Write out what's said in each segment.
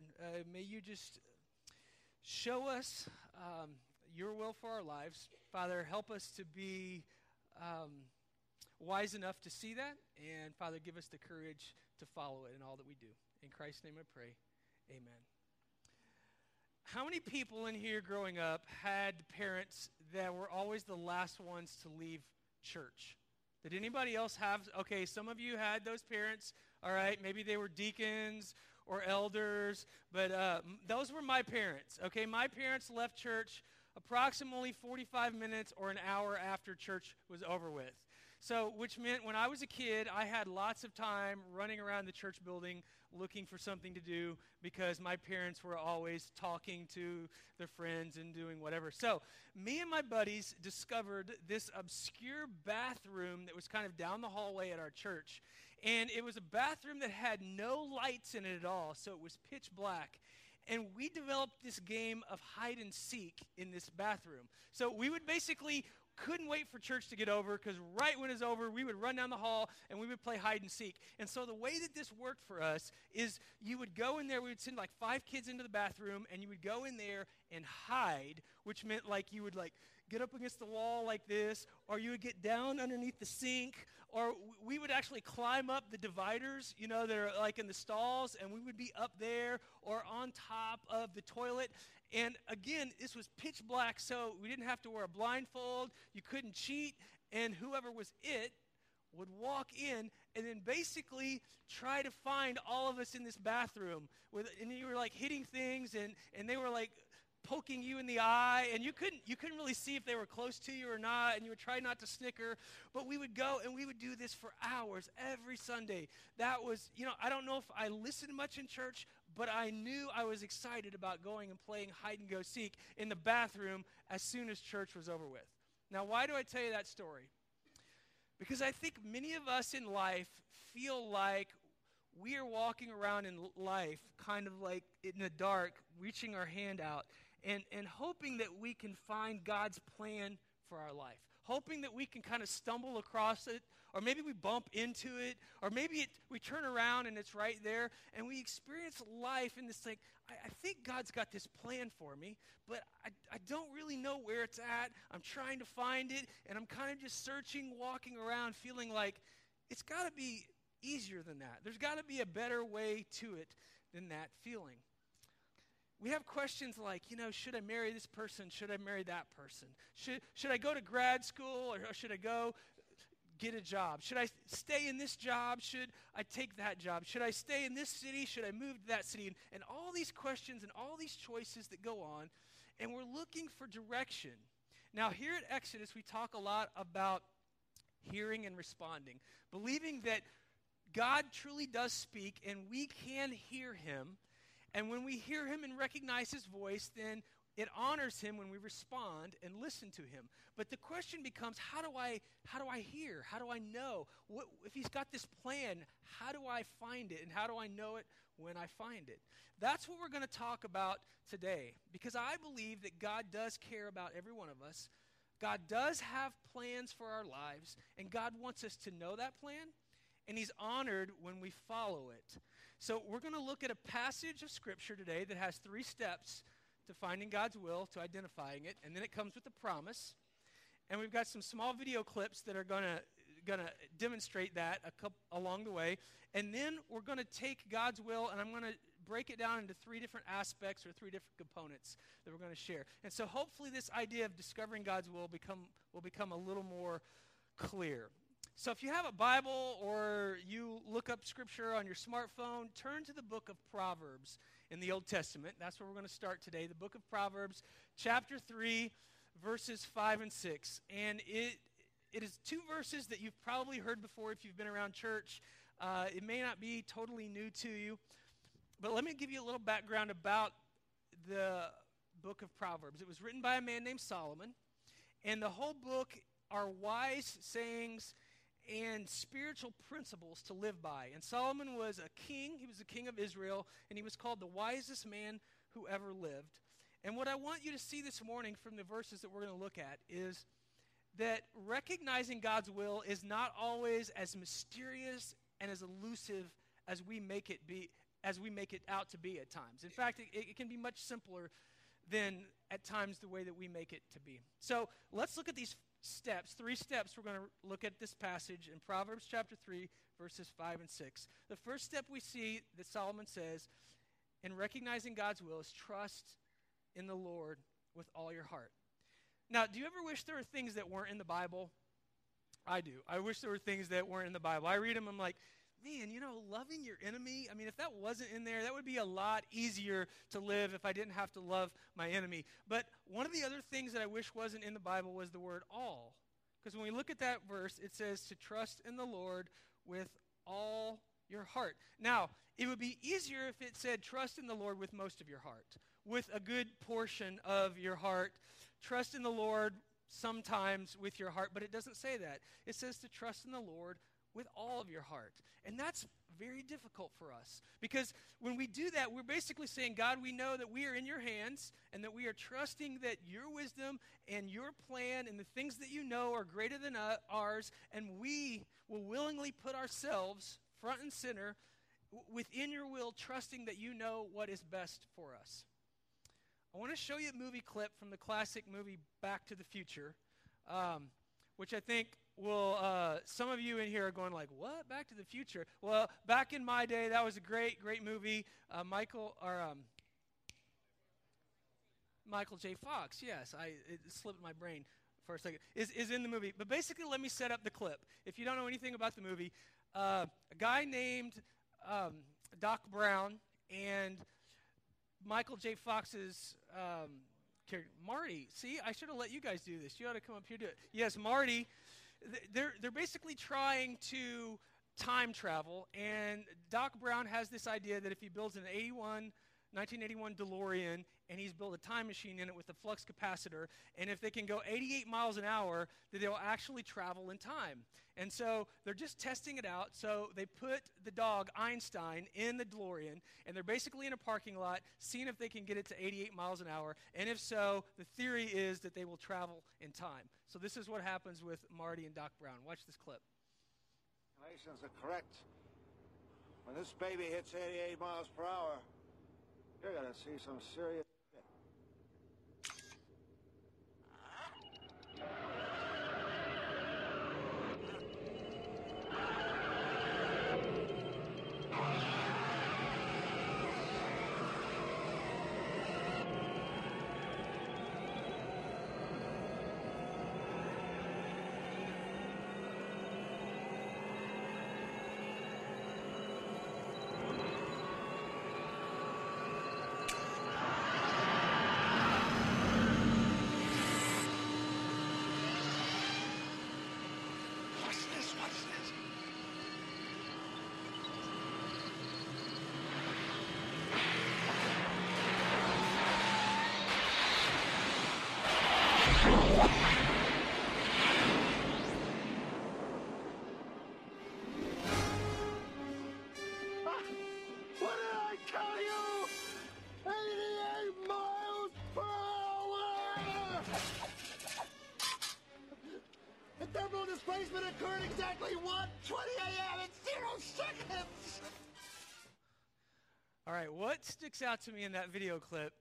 Lord. Uh, may you just show us um, your will for our lives. Father, help us to be um, wise enough to see that. And Father, give us the courage to follow it in all that we do. In Christ's name I pray. Amen. How many people in here growing up had parents that were always the last ones to leave church? Did anybody else have? Okay, some of you had those parents. All right, maybe they were deacons or elders, but uh, those were my parents. Okay, my parents left church approximately 45 minutes or an hour after church was over with. So, which meant when I was a kid, I had lots of time running around the church building looking for something to do because my parents were always talking to their friends and doing whatever. So, me and my buddies discovered this obscure bathroom that was kind of down the hallway at our church. And it was a bathroom that had no lights in it at all, so it was pitch black and we developed this game of hide and seek in this bathroom. So we would basically couldn't wait for church to get over because right when it's over, we would run down the hall and we would play hide and seek. And so the way that this worked for us is you would go in there, we would send like five kids into the bathroom, and you would go in there and hide, which meant like you would like get up against the wall like this, or you would get down underneath the sink, or we would actually climb up the dividers, you know, that are like in the stalls, and we would be up there or on top of the toilet. And again, this was pitch black, so we didn't have to wear a blindfold. You couldn't cheat, and whoever was it would walk in and then basically try to find all of us in this bathroom with and you were like hitting things and and they were like poking you in the eye and you couldn't you couldn't really see if they were close to you or not and you would try not to snicker. But we would go and we would do this for hours every sunday. That was you know i don't know if i listened much in church but i knew i was excited about going and playing hide and go seek in the bathroom as soon as church was over with. Now why do i tell you that story? Because i think many of us in life feel like we are walking around in life kind of like in the dark reaching our hand out and, and hoping that we can find God's plan for our life. Hoping that we can kind of stumble across it, or maybe we bump into it, or maybe it, we turn around and it's right there, and we experience life in this like, I, I think God's got this plan for me, but I, I don't really know where it's at. I'm trying to find it, and I'm kind of just searching, walking around, feeling like it's got to be easier than that. There's got to be a better way to it than that feeling we have questions like, you know, should I marry this person? Should I marry that person? Should, should I go to grad school or should I go get a job? Should I stay in this job? Should I take that job? Should I stay in this city? Should I move to that city? And, and all these questions and all these choices that go on, and we're looking for direction. Now, here at Exodus, we talk a lot about hearing and responding, believing that God truly does speak and we can hear him and when we hear him and recognize his voice, then it honors him when we respond and listen to him. But the question becomes how do I how do I hear? How do I know? What, if he's got this plan, how do I find it and how do I know it when I find it? That's what we're going to talk about today because I believe that God does care about every one of us. God does have plans for our lives and God wants us to know that plan and he's honored when we follow it. So, we're going to look at a passage of Scripture today that has three steps to finding God's will, to identifying it, and then it comes with a promise. And we've got some small video clips that are going to going to demonstrate that a couple, along the way. And then we're going to take God's will and I'm going to break it down into three different aspects or three different components that we're going to share. And so hopefully this idea of discovering God's will become will become a little more clear. So if you have a Bible or you look up scripture on your smartphone, turn to the book of Proverbs in the Old Testament. That's where we're going to start today. The book of Proverbs, chapter 3, verses 5 and 6. And it, it is two verses that you've probably heard before if you've been around church. Uh, it may not be totally new to you. But let me give you a little background about the book of Proverbs. It was written by a man named Solomon. And the whole book are wise sayings and spiritual principles to live by. And Solomon was a king, he was the king of Israel, and he was called the wisest man who ever lived. And what I want you to see this morning from the verses that we're going to look at is that recognizing God's will is not always as mysterious and as elusive as we make it be as we make it out to be at times. In fact, it, it can be much simpler than at times the way that we make it to be. So let's look at these steps, three steps we're going to look at this passage in Proverbs chapter 3, verses 5 and 6. The first step we see that Solomon says in recognizing God's will is trust in the Lord with all your heart. Now, do you ever wish there were things that weren't in the Bible? I do. I wish there were things that weren't in the Bible. I read them, I'm like, man, you know, loving your enemy, I mean, if that wasn't in there, that would be a lot easier to live if I didn't have to love my enemy. But one of the other things that I wish wasn't in the Bible was the word all. Because when we look at that verse, it says to trust in the Lord with all your heart. Now, it would be easier if it said trust in the Lord with most of your heart, with a good portion of your heart. Trust in the Lord sometimes with your heart, but it doesn't say that. It says to trust in the Lord with all of your heart. And that's very difficult for us because when we do that, we're basically saying, God, we know that we are in your hands and that we are trusting that your wisdom and your plan and the things that you know are greater than ours, and we will willingly put ourselves front and center within your will, trusting that you know what is best for us. I want to show you a movie clip from the classic movie Back to the Future, um, which I think will, uh, some of you in here are going like, what, Back to the Future? Well, back in my day, that was a great, great movie. Uh, Michael, or um, Michael J. Fox, yes, I, it slipped my brain for a second, is, is in the movie. But basically, let me set up the clip. If you don't know anything about the movie, uh, a guy named um, Doc Brown and Michael J. Fox's um, character, Marty. See, I should have let you guys do this. You ought to come up here do it. Yes, Marty. They're they're basically trying to time travel, and Doc Brown has this idea that if he builds an 81 1981 DeLorean, and he's built a time machine in it with a flux capacitor. And if they can go 88 miles an hour, that they'll actually travel in time. And so they're just testing it out. So they put the dog Einstein in the DeLorean, and they're basically in a parking lot, seeing if they can get it to 88 miles an hour. And if so, the theory is that they will travel in time. So this is what happens with Marty and Doc Brown. Watch this clip. Calculations are correct. When this baby hits 88 miles per hour, you're gonna see some serious exactly 1.20 a.m. in zero seconds! All right, what sticks out to me in that video clip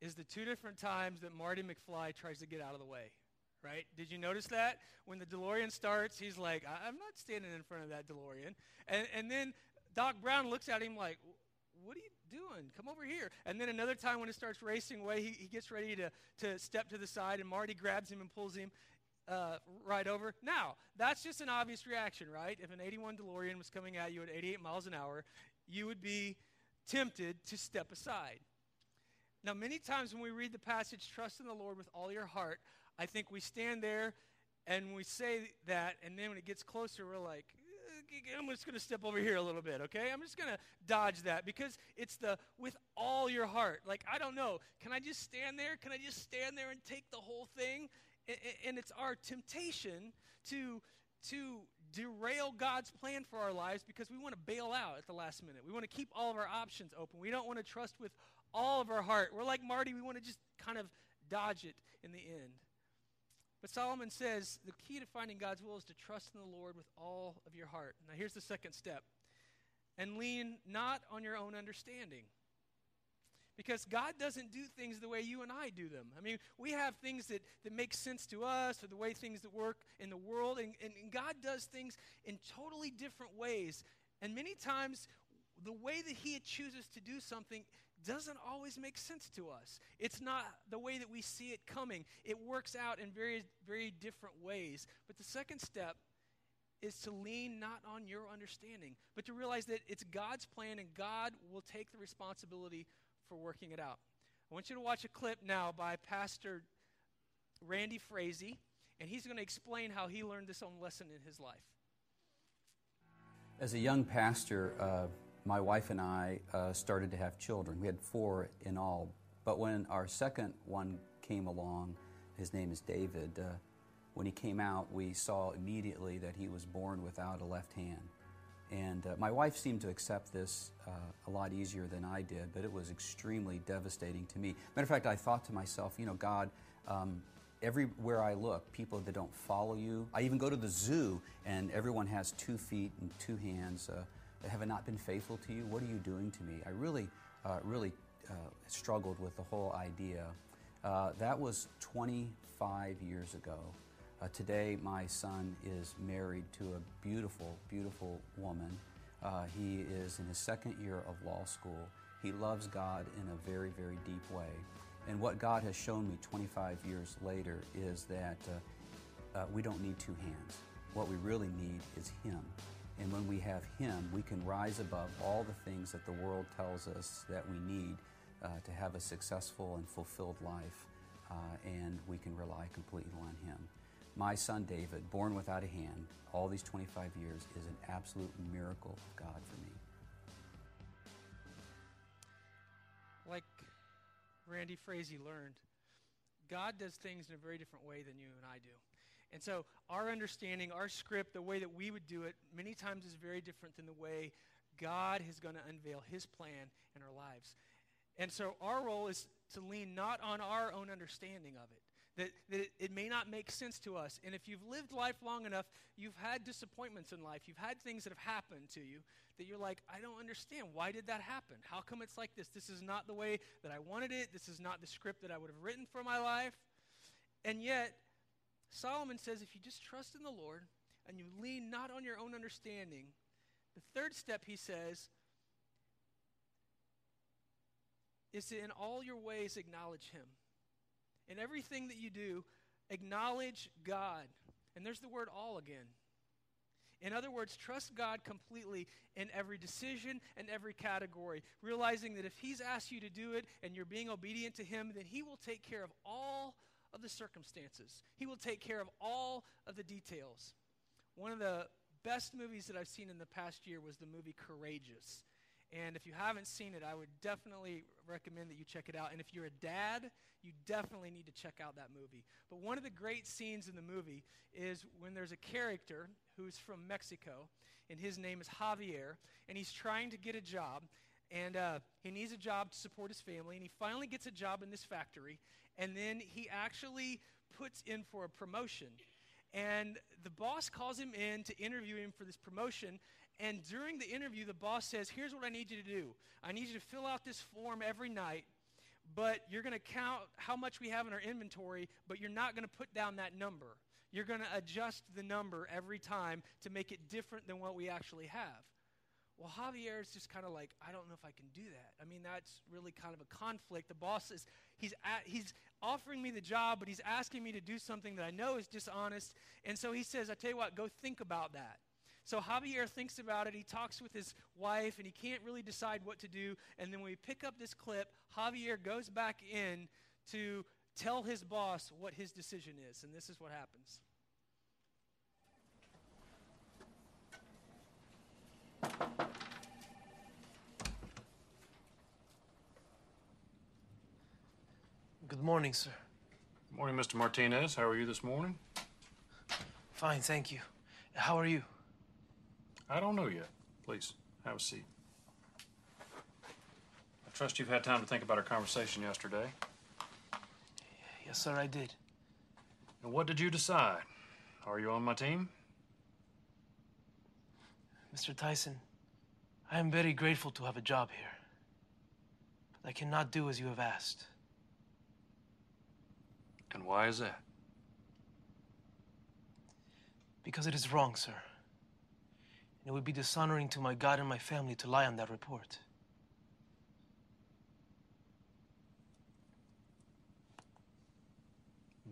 is the two different times that Marty McFly tries to get out of the way. Right? Did you notice that? When the DeLorean starts, he's like, I- am not standing in front of that DeLorean. And, and then Doc Brown looks at him like, What are you doing? Come over here. And then another time when it starts racing away, he, he gets ready to, to step to the side, and Marty grabs him and pulls him uh, right over. Now, that's just an obvious reaction, right? If an 81 DeLorean was coming at you at 88 miles an hour, you would be tempted to step aside. Now, many times when we read the passage, trust in the Lord with all your heart, I think we stand there and we say that, and then when it gets closer, we're like, I'm just going to step over here a little bit, okay? I'm just going to dodge that because it's the with all your heart. Like, I don't know. Can I just stand there? Can I just stand there and take the whole thing? And it's our temptation to to derail God's plan for our lives because we want to bail out at the last minute. We want to keep all of our options open. We don't want to trust with all of our heart. We're like Marty, we want to just kind of dodge it in the end. But Solomon says the key to finding God's will is to trust in the Lord with all of your heart. Now, here's the second step and lean not on your own understanding. Because God doesn't do things the way you and I do them. I mean, we have things that, that make sense to us or the way things that work in the world, and, and, and God does things in totally different ways. And many times, the way that He chooses to do something doesn't always make sense to us. It's not the way that we see it coming. It works out in very, very different ways. But the second step is to lean not on your understanding, but to realize that it's God's plan and God will take the responsibility for working it out. I want you to watch a clip now by Pastor Randy Frazee, and he's going to explain how he learned this own lesson in his life. As a young pastor, uh, my wife and I uh, started to have children. We had four in all. But when our second one came along, his name is David, uh, when he came out, we saw immediately that he was born without a left hand. And uh, my wife seemed to accept this uh, a lot easier than I did, but it was extremely devastating to me. Matter of fact, I thought to myself, you know, God, um, everywhere I look, people that don't follow you. I even go to the zoo, and everyone has two feet and two hands. Uh, have not been faithful to you? What are you doing to me? I really, uh, really uh, struggled with the whole idea. Uh, that was 25 years ago. Uh, today, my son is married to a beautiful, beautiful woman. Uh, he is in his second year of law school. He loves God in a very, very deep way. And what God has shown me 25 years later is that uh, uh, we don't need two hands. What we really need is Him. And when we have Him, we can rise above all the things that the world tells us that we need uh, to have a successful and fulfilled life. Uh, and we can rely completely on Him. My son David, born without a hand, all these 25 years, is an absolute miracle of God for me. Like Randy Frazee learned, God does things in a very different way than you and I do. And so our understanding, our script, the way that we would do it, many times is very different than the way God is going to unveil his plan in our lives. And so our role is to lean not on our own understanding of it that, that it, it, may not make sense to us. And if you've lived life long enough, you've had disappointments in life. You've had things that have happened to you that you're like, I don't understand. Why did that happen? How come it's like this? This is not the way that I wanted it. This is not the script that I would have written for my life. And yet, Solomon says if you just trust in the Lord and you lean not on your own understanding, the third step, he says, is to in all your ways acknowledge him in everything that you do, acknowledge God. And there's the word all again. In other words, trust God completely in every decision and every category, realizing that if He's asked you to do it and you're being obedient to Him, then He will take care of all of the circumstances. He will take care of all of the details. One of the best movies that I've seen in the past year was the movie Courageous. And if you haven't seen it, I would definitely recommend that you check it out. And if you're a dad, you definitely need to check out that movie. But one of the great scenes in the movie is when there's a character who's from Mexico, and his name is Javier, and he's trying to get a job. And uh, he needs a job to support his family, and he finally gets a job in this factory. And then he actually puts in for a promotion. And the boss calls him in to interview him for this promotion. And during the interview, the boss says, Here's what I need you to do I need you to fill out this form every night, but you're going to count how much we have in our inventory, but you're not going to put down that number. You're going to adjust the number every time to make it different than what we actually have. Well, Javier is just kind of like, I don't know if I can do that. I mean, that's really kind of a conflict. The boss is, he's, at, he's offering me the job, but he's asking me to do something that I know is dishonest. And so he says, I tell you what, go think about that. So Javier thinks about it. He talks with his wife, and he can't really decide what to do. And then when we pick up this clip, Javier goes back in to tell his boss what his decision is. And this is what happens. Good morning, sir. Good morning, Mr. Martinez. How are you this morning? Fine, thank you. How are you? I don't know yet. Please, have a seat. I trust you've had time to think about our conversation yesterday. Yes, sir, I did. And what did you decide? Are you on my team? Mr. Tyson, I am very grateful to have a job here. But I cannot do as you have asked. And why is that? Because it is wrong, sir. It would be dishonoring to my God and my family to lie on that report.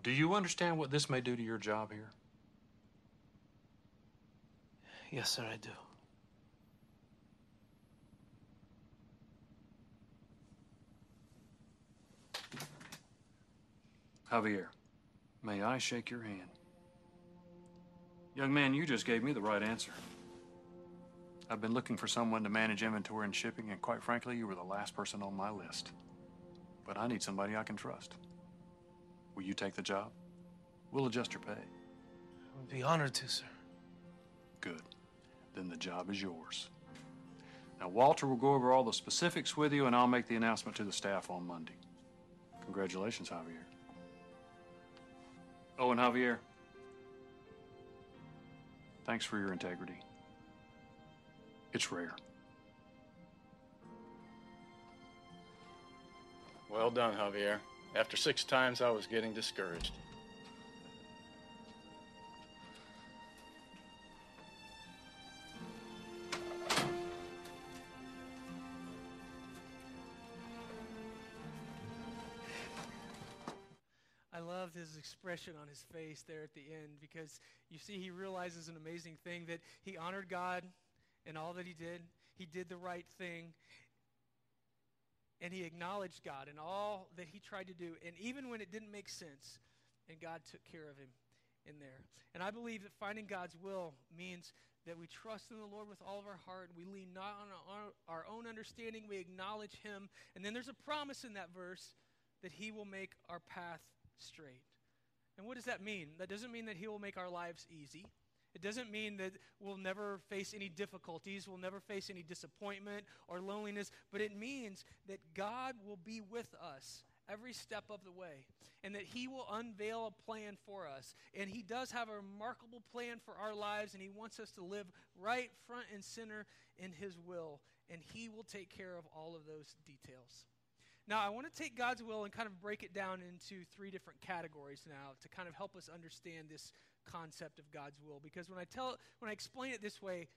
Do you understand what this may do to your job here? Yes, sir, I do. Javier, may I shake your hand? Young man, you just gave me the right answer. I've been looking for someone to manage inventory and shipping, and quite frankly, you were the last person on my list. But I need somebody I can trust. Will you take the job? We'll adjust your pay. I would be honored to, sir. Good. Then the job is yours. Now, Walter will go over all the specifics with you, and I'll make the announcement to the staff on Monday. Congratulations, Javier. Oh, and Javier, thanks for your integrity. It's rare. Well done, Javier. After six times, I was getting discouraged. I love his expression on his face there at the end because you see, he realizes an amazing thing that he honored God in all that he did. He did the right thing. And he acknowledged God in all that he tried to do. And even when it didn't make sense, and God took care of him in there. And I believe that finding God's will means that we trust in the Lord with all of our heart. We lean not on our, our own understanding, we acknowledge him. And then there's a promise in that verse that he will make our path straight. And what does that mean? That doesn't mean that He will make our lives easy. It doesn't mean that we'll never face any difficulties, we'll never face any disappointment or loneliness, but it means that God will be with us every step of the way and that He will unveil a plan for us. And He does have a remarkable plan for our lives, and He wants us to live right front and center in His will, and He will take care of all of those details. Now, I want to take God's will and kind of break it down into three different categories now to kind of help us understand this concept of God's will. Because when I tell, when I explain it this way,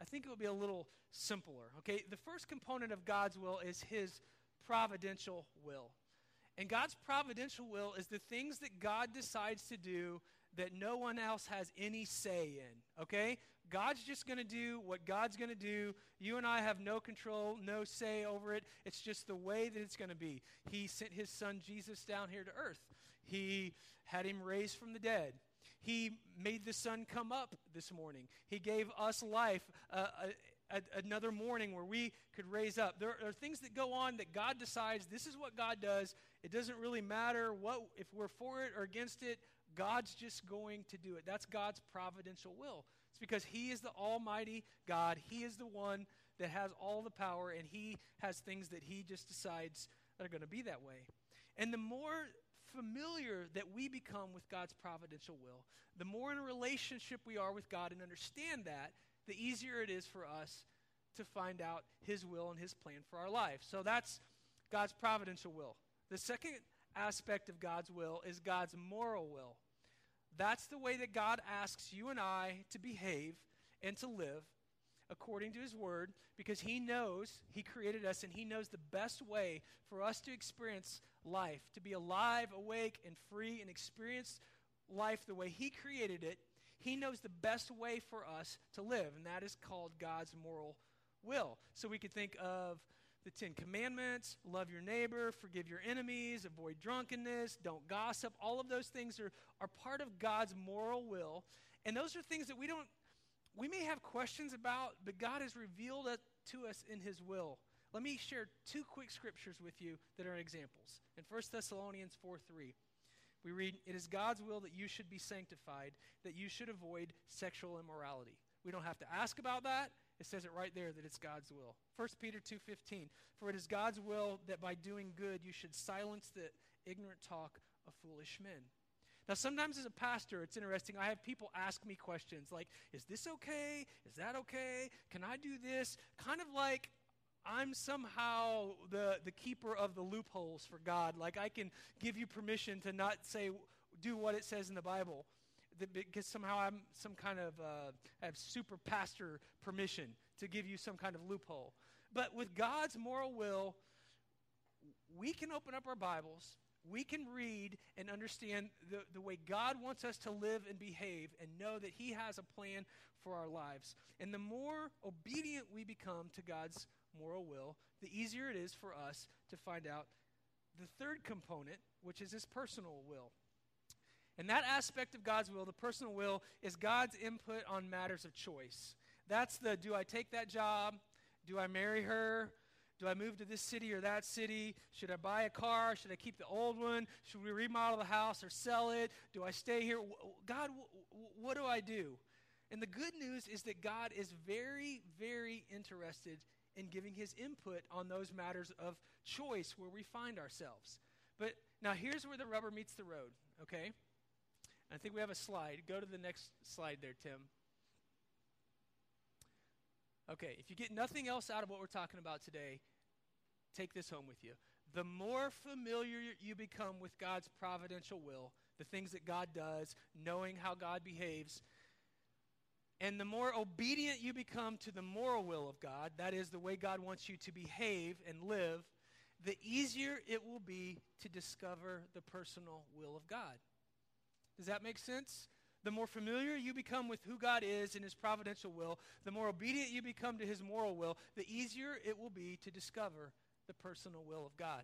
I think it will be a little simpler. Okay, the first component of God's will is His providential will, and God's providential will is the things that God decides to do that no one else has any say in. Okay, God's just going to do what God's going to do. You and I have no control, no say over it. It's just the way that it's going to be. He sent his son Jesus down here to earth, he had him raised from the dead. He made the sun come up this morning. He gave us life, uh, a, a, another morning where we could raise up. There are things that go on that God decides this is what God does. It doesn't really matter what if we're for it or against it. God's just going to do it. That's God's providential will It's because He is the Almighty God. He is the one that has all the power, and He has things that He just decides that are going to be that way. And the more familiar that we become with God's providential will, the more in a relationship we are with God and understand that, the easier it is for us to find out His will and His plan for our life. So that's God's providential will. The second aspect of God's will is God's moral will. That's the way that God asks you and I to behave and to live according to His Word because He knows, He created us, and He knows the best way for us to experience life, to be alive, awake, and free, and experience life the way He created it. He knows the best way for us to live, and that is called God's moral will. So we could think of the Ten Commandments, love your neighbor, forgive your enemies, avoid drunkenness, don't gossip. All of those things are, are part of God's moral will. And those are things that we don't, we may have questions about, but God has revealed it to us in His will. Let me share two quick scriptures with you that are examples. In 1 Thessalonians 4 3, we read, It is God's will that you should be sanctified, that you should avoid sexual immorality. We don't have to ask about that. It says it right there that it's God's will. 1 Peter 2:15 For it is God's will that by doing good you should silence the ignorant talk of foolish men. Now, sometimes as a pastor, it's interesting. I have people ask me questions like, is this okay? Is that okay? Can I do this? Kind of like I'm somehow the, the keeper of the loopholes for God. Like I can give you permission to not say, do what it says in the Bible. Because somehow I'm some kind of, uh, I have super pastor permission to give you some kind of loophole. But with God's moral will, we can open up our Bibles, we can read and understand the, the way God wants us to live and behave and know that He has a plan for our lives. And the more obedient we become to God's moral will, the easier it is for us to find out the third component, which is his personal will. And that aspect of God's will, the personal will, is God's input on matters of choice. That's the do I take that job? Do I marry her? Do I move to this city or that city? Should I buy a car? Should I keep the old one? Should we remodel the house or sell it? Do I stay here? God, what do I do? And the good news is that God is very, very interested in giving his input on those matters of choice where we find ourselves. But now here's where the rubber meets the road, okay? I think we have a slide. Go to the next slide there, Tim. Okay, if you get nothing else out of what we're talking about today, take this home with you. The more familiar you become with God's providential will, the things that God does, knowing how God behaves, and the more obedient you become to the moral will of God, that is the way God wants you to behave and live, the easier it will be to discover the personal will of God. Does that make sense? The more familiar you become with who God is and his providential will, the more obedient you become to his moral will, the easier it will be to discover the personal will of God.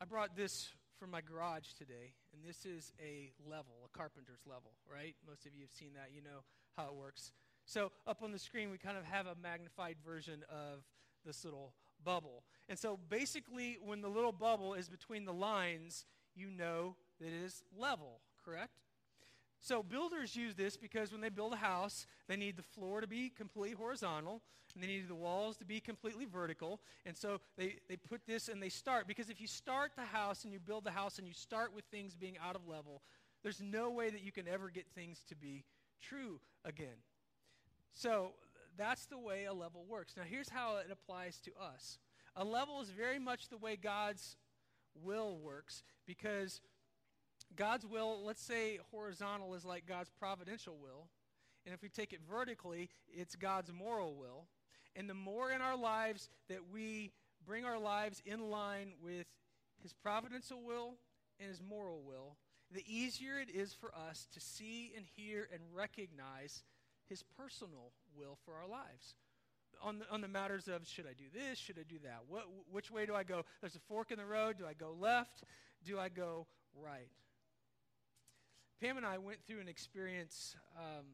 I brought this from my garage today, and this is a level, a carpenter's level, right? Most of you have seen that. You know how it works. So up on the screen, we kind of have a magnified version of this little bubble. And so basically, when the little bubble is between the lines, you know that it is level, correct? So builders use this because when they build a house, they need the floor to be completely horizontal, and they need the walls to be completely vertical. And so they, they put this and they start. Because if you start the house and you build the house and you start with things being out of level, there's no way that you can ever get things to be true again. So that's the way a level works. Now, here's how it applies to us a level is very much the way God's will works because God's will, let's say horizontal is like God's providential will. And if we take it vertically, it's God's moral will. And the more in our lives that we bring our lives in line with his providential will and his moral will, the easier it is for us to see and hear and recognize his personal will for our lives. On the, on the matters of should I do this? Should I do that? What, which way do I go? There's a fork in the road. Do I go left? Do I go right? Pam and I went through an experience um,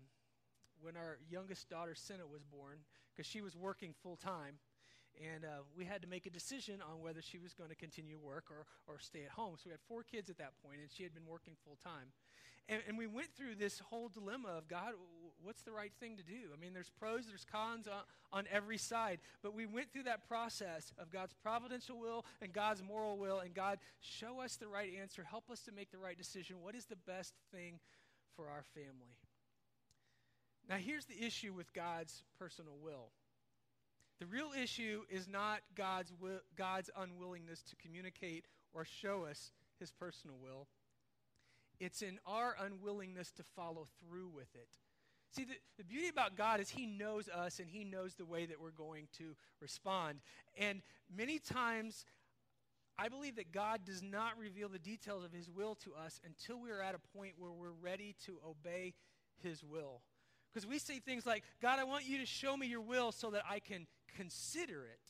when our youngest daughter, Senna, was born, because she was working full time. And uh, we had to make a decision on whether she was going to continue work or, or stay at home. So we had four kids at that point, and she had been working full time. And, and we went through this whole dilemma of God, what's the right thing to do? I mean, there's pros, there's cons on, on every side. But we went through that process of God's providential will and God's moral will, and God, show us the right answer. Help us to make the right decision. What is the best thing for our family? Now, here's the issue with God's personal will. The real issue is not God's, will, God's unwillingness to communicate or show us his personal will. It's in our unwillingness to follow through with it. See, the, the beauty about God is He knows us and He knows the way that we're going to respond. And many times, I believe that God does not reveal the details of His will to us until we are at a point where we're ready to obey His will. Because we say things like, God, I want you to show me your will so that I can consider it.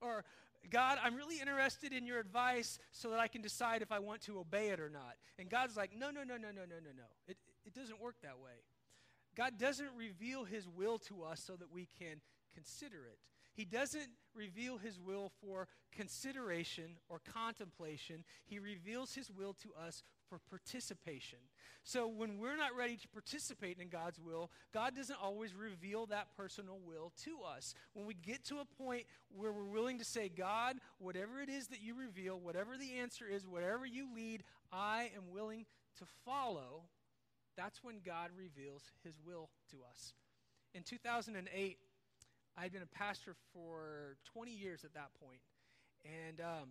Or, God, I'm really interested in your advice so that I can decide if I want to obey it or not. And God's like, no, no, no, no, no, no, no, no. It, it doesn't work that way. God doesn't reveal his will to us so that we can consider it. He doesn't reveal his will for consideration or contemplation. He reveals his will to us for participation. So when we're not ready to participate in God's will, God doesn't always reveal that personal will to us. When we get to a point where we're willing to say, God, whatever it is that you reveal, whatever the answer is, whatever you lead, I am willing to follow, that's when God reveals his will to us. In 2008, I had been a pastor for 20 years at that point, and um,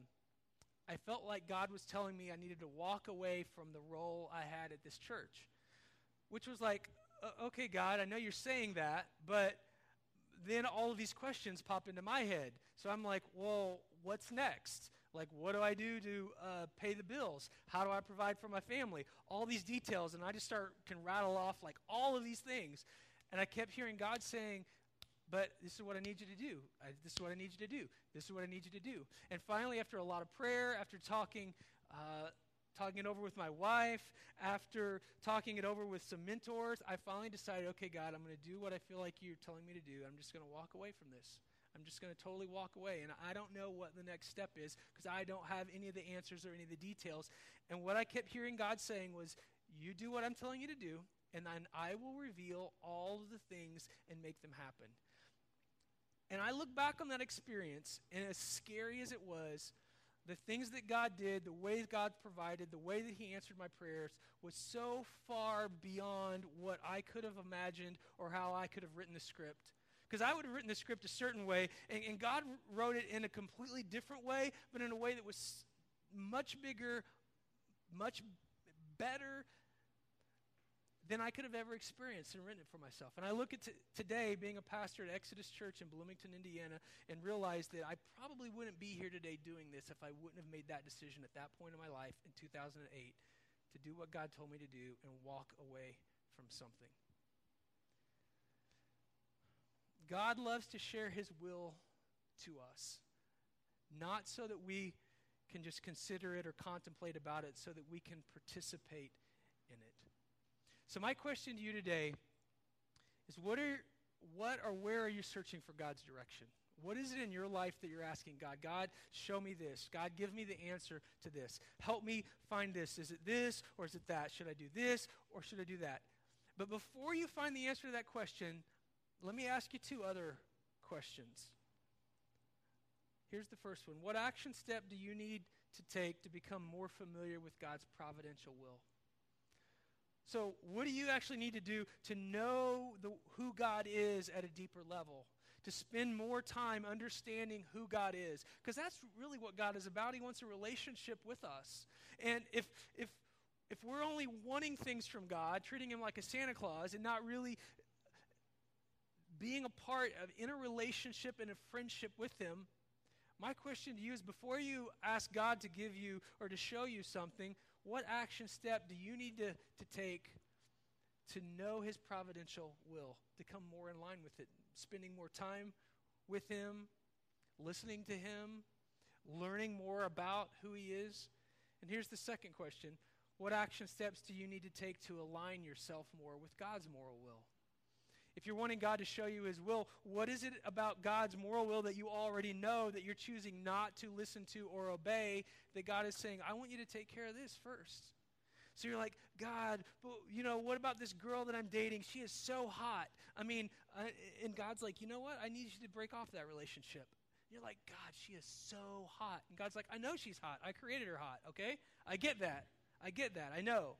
I felt like God was telling me I needed to walk away from the role I had at this church, which was like, okay, God, I know you're saying that, but then all of these questions pop into my head. So I'm like, well, what's next? Like, what do I do to uh, pay the bills? How do I provide for my family? All these details, and I just start can rattle off like all of these things. And I kept hearing God saying, but this is what I need you to do. I, this is what I need you to do. This is what I need you to do. And finally, after a lot of prayer, after talking, uh, talking it over with my wife, after talking it over with some mentors, I finally decided, okay, God, I'm going to do what I feel like you're telling me to do. I'm just going to walk away from this. I'm just going to totally walk away. And I don't know what the next step is because I don't have any of the answers or any of the details. And what I kept hearing God saying was, You do what I'm telling you to do, and then I will reveal all of the things and make them happen. And I look back on that experience, and as scary as it was, the things that God did, the ways God provided, the way that He answered my prayers was so far beyond what I could have imagined or how I could have written the script. Because I would have written the script a certain way, and, and God wrote it in a completely different way, but in a way that was much bigger, much better, than I could have ever experienced and written it for myself. And I look at t- today being a pastor at Exodus Church in Bloomington, Indiana, and realize that I probably wouldn't be here today doing this if I wouldn't have made that decision at that point in my life in 2008 to do what God told me to do and walk away from something. God loves to share his will to us, not so that we can just consider it or contemplate about it, so that we can participate. So, my question to you today is what, are, what or where are you searching for God's direction? What is it in your life that you're asking God? God, show me this. God, give me the answer to this. Help me find this. Is it this or is it that? Should I do this or should I do that? But before you find the answer to that question, let me ask you two other questions. Here's the first one What action step do you need to take to become more familiar with God's providential will? So, what do you actually need to do to know the, who God is at a deeper level? To spend more time understanding who God is? Because that's really what God is about. He wants a relationship with us. And if, if, if we're only wanting things from God, treating Him like a Santa Claus, and not really being a part of in a relationship and a friendship with Him, my question to you is before you ask God to give you or to show you something, what action step do you need to, to take to know His providential will, to come more in line with it? Spending more time with Him, listening to Him, learning more about who He is? And here's the second question What action steps do you need to take to align yourself more with God's moral will? If you're wanting God to show you His will, what is it about God's moral will that you already know that you're choosing not to listen to or obey that God is saying, I want you to take care of this first? So you're like, God, but you know, what about this girl that I'm dating? She is so hot. I mean, I, and God's like, you know what? I need you to break off that relationship. You're like, God, she is so hot. And God's like, I know she's hot. I created her hot, okay? I get that. I get that. I know.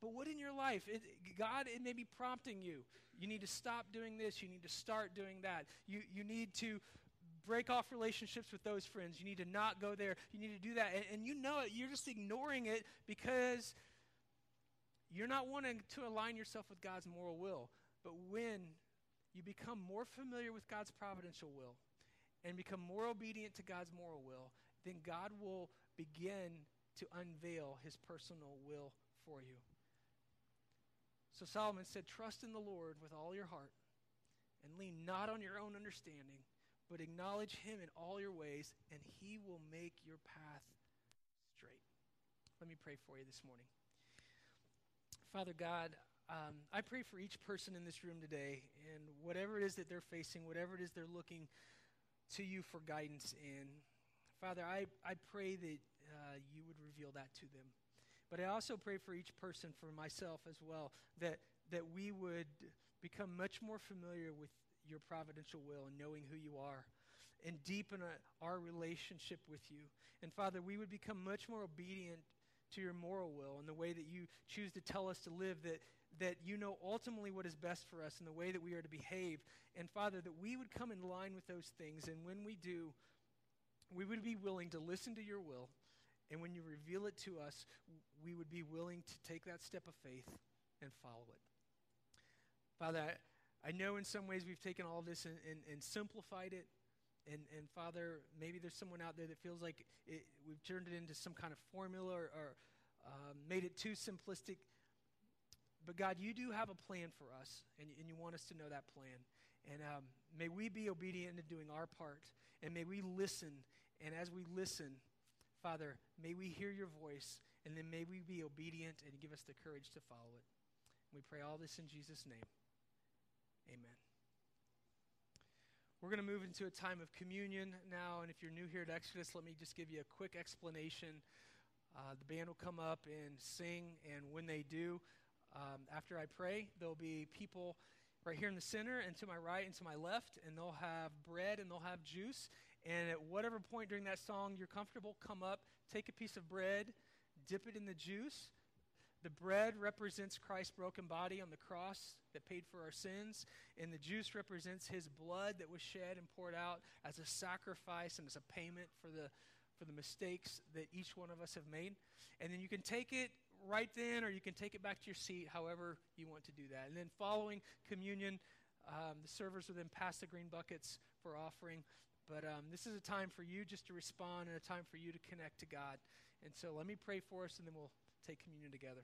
But what in your life? It, God, it may be prompting you. You need to stop doing this. You need to start doing that. You, you need to break off relationships with those friends. You need to not go there. You need to do that. And, and you know it. You're just ignoring it because you're not wanting to align yourself with God's moral will. But when you become more familiar with God's providential will and become more obedient to God's moral will, then God will begin to unveil his personal will for you. So Solomon said, Trust in the Lord with all your heart and lean not on your own understanding, but acknowledge him in all your ways, and he will make your path straight. Let me pray for you this morning. Father God, um, I pray for each person in this room today, and whatever it is that they're facing, whatever it is they're looking to you for guidance in, Father, I, I pray that uh, you would reveal that to them. But I also pray for each person, for myself as well, that, that we would become much more familiar with your providential will and knowing who you are and deepen a, our relationship with you. And Father, we would become much more obedient to your moral will and the way that you choose to tell us to live, that, that you know ultimately what is best for us and the way that we are to behave. And Father, that we would come in line with those things. And when we do, we would be willing to listen to your will. And when you reveal it to us, we would be willing to take that step of faith and follow it. Father, I, I know in some ways we've taken all this and, and, and simplified it. And, and Father, maybe there's someone out there that feels like it, we've turned it into some kind of formula or, or um, made it too simplistic. But God, you do have a plan for us, and, and you want us to know that plan. And um, may we be obedient in doing our part, and may we listen. And as we listen, Father, may we hear your voice, and then may we be obedient and give us the courage to follow it. We pray all this in Jesus' name. Amen. We're going to move into a time of communion now, and if you're new here at Exodus, let me just give you a quick explanation. Uh, the band will come up and sing, and when they do, um, after I pray, there'll be people right here in the center and to my right and to my left, and they'll have bread and they'll have juice. And at whatever point during that song you're comfortable, come up, take a piece of bread, dip it in the juice. The bread represents Christ's broken body on the cross that paid for our sins, and the juice represents his blood that was shed and poured out as a sacrifice and as a payment for the for the mistakes that each one of us have made. And then you can take it right then, or you can take it back to your seat, however you want to do that. And then following communion, um, the servers will then pass the green buckets for offering. But um, this is a time for you just to respond and a time for you to connect to God. And so let me pray for us, and then we'll take communion together.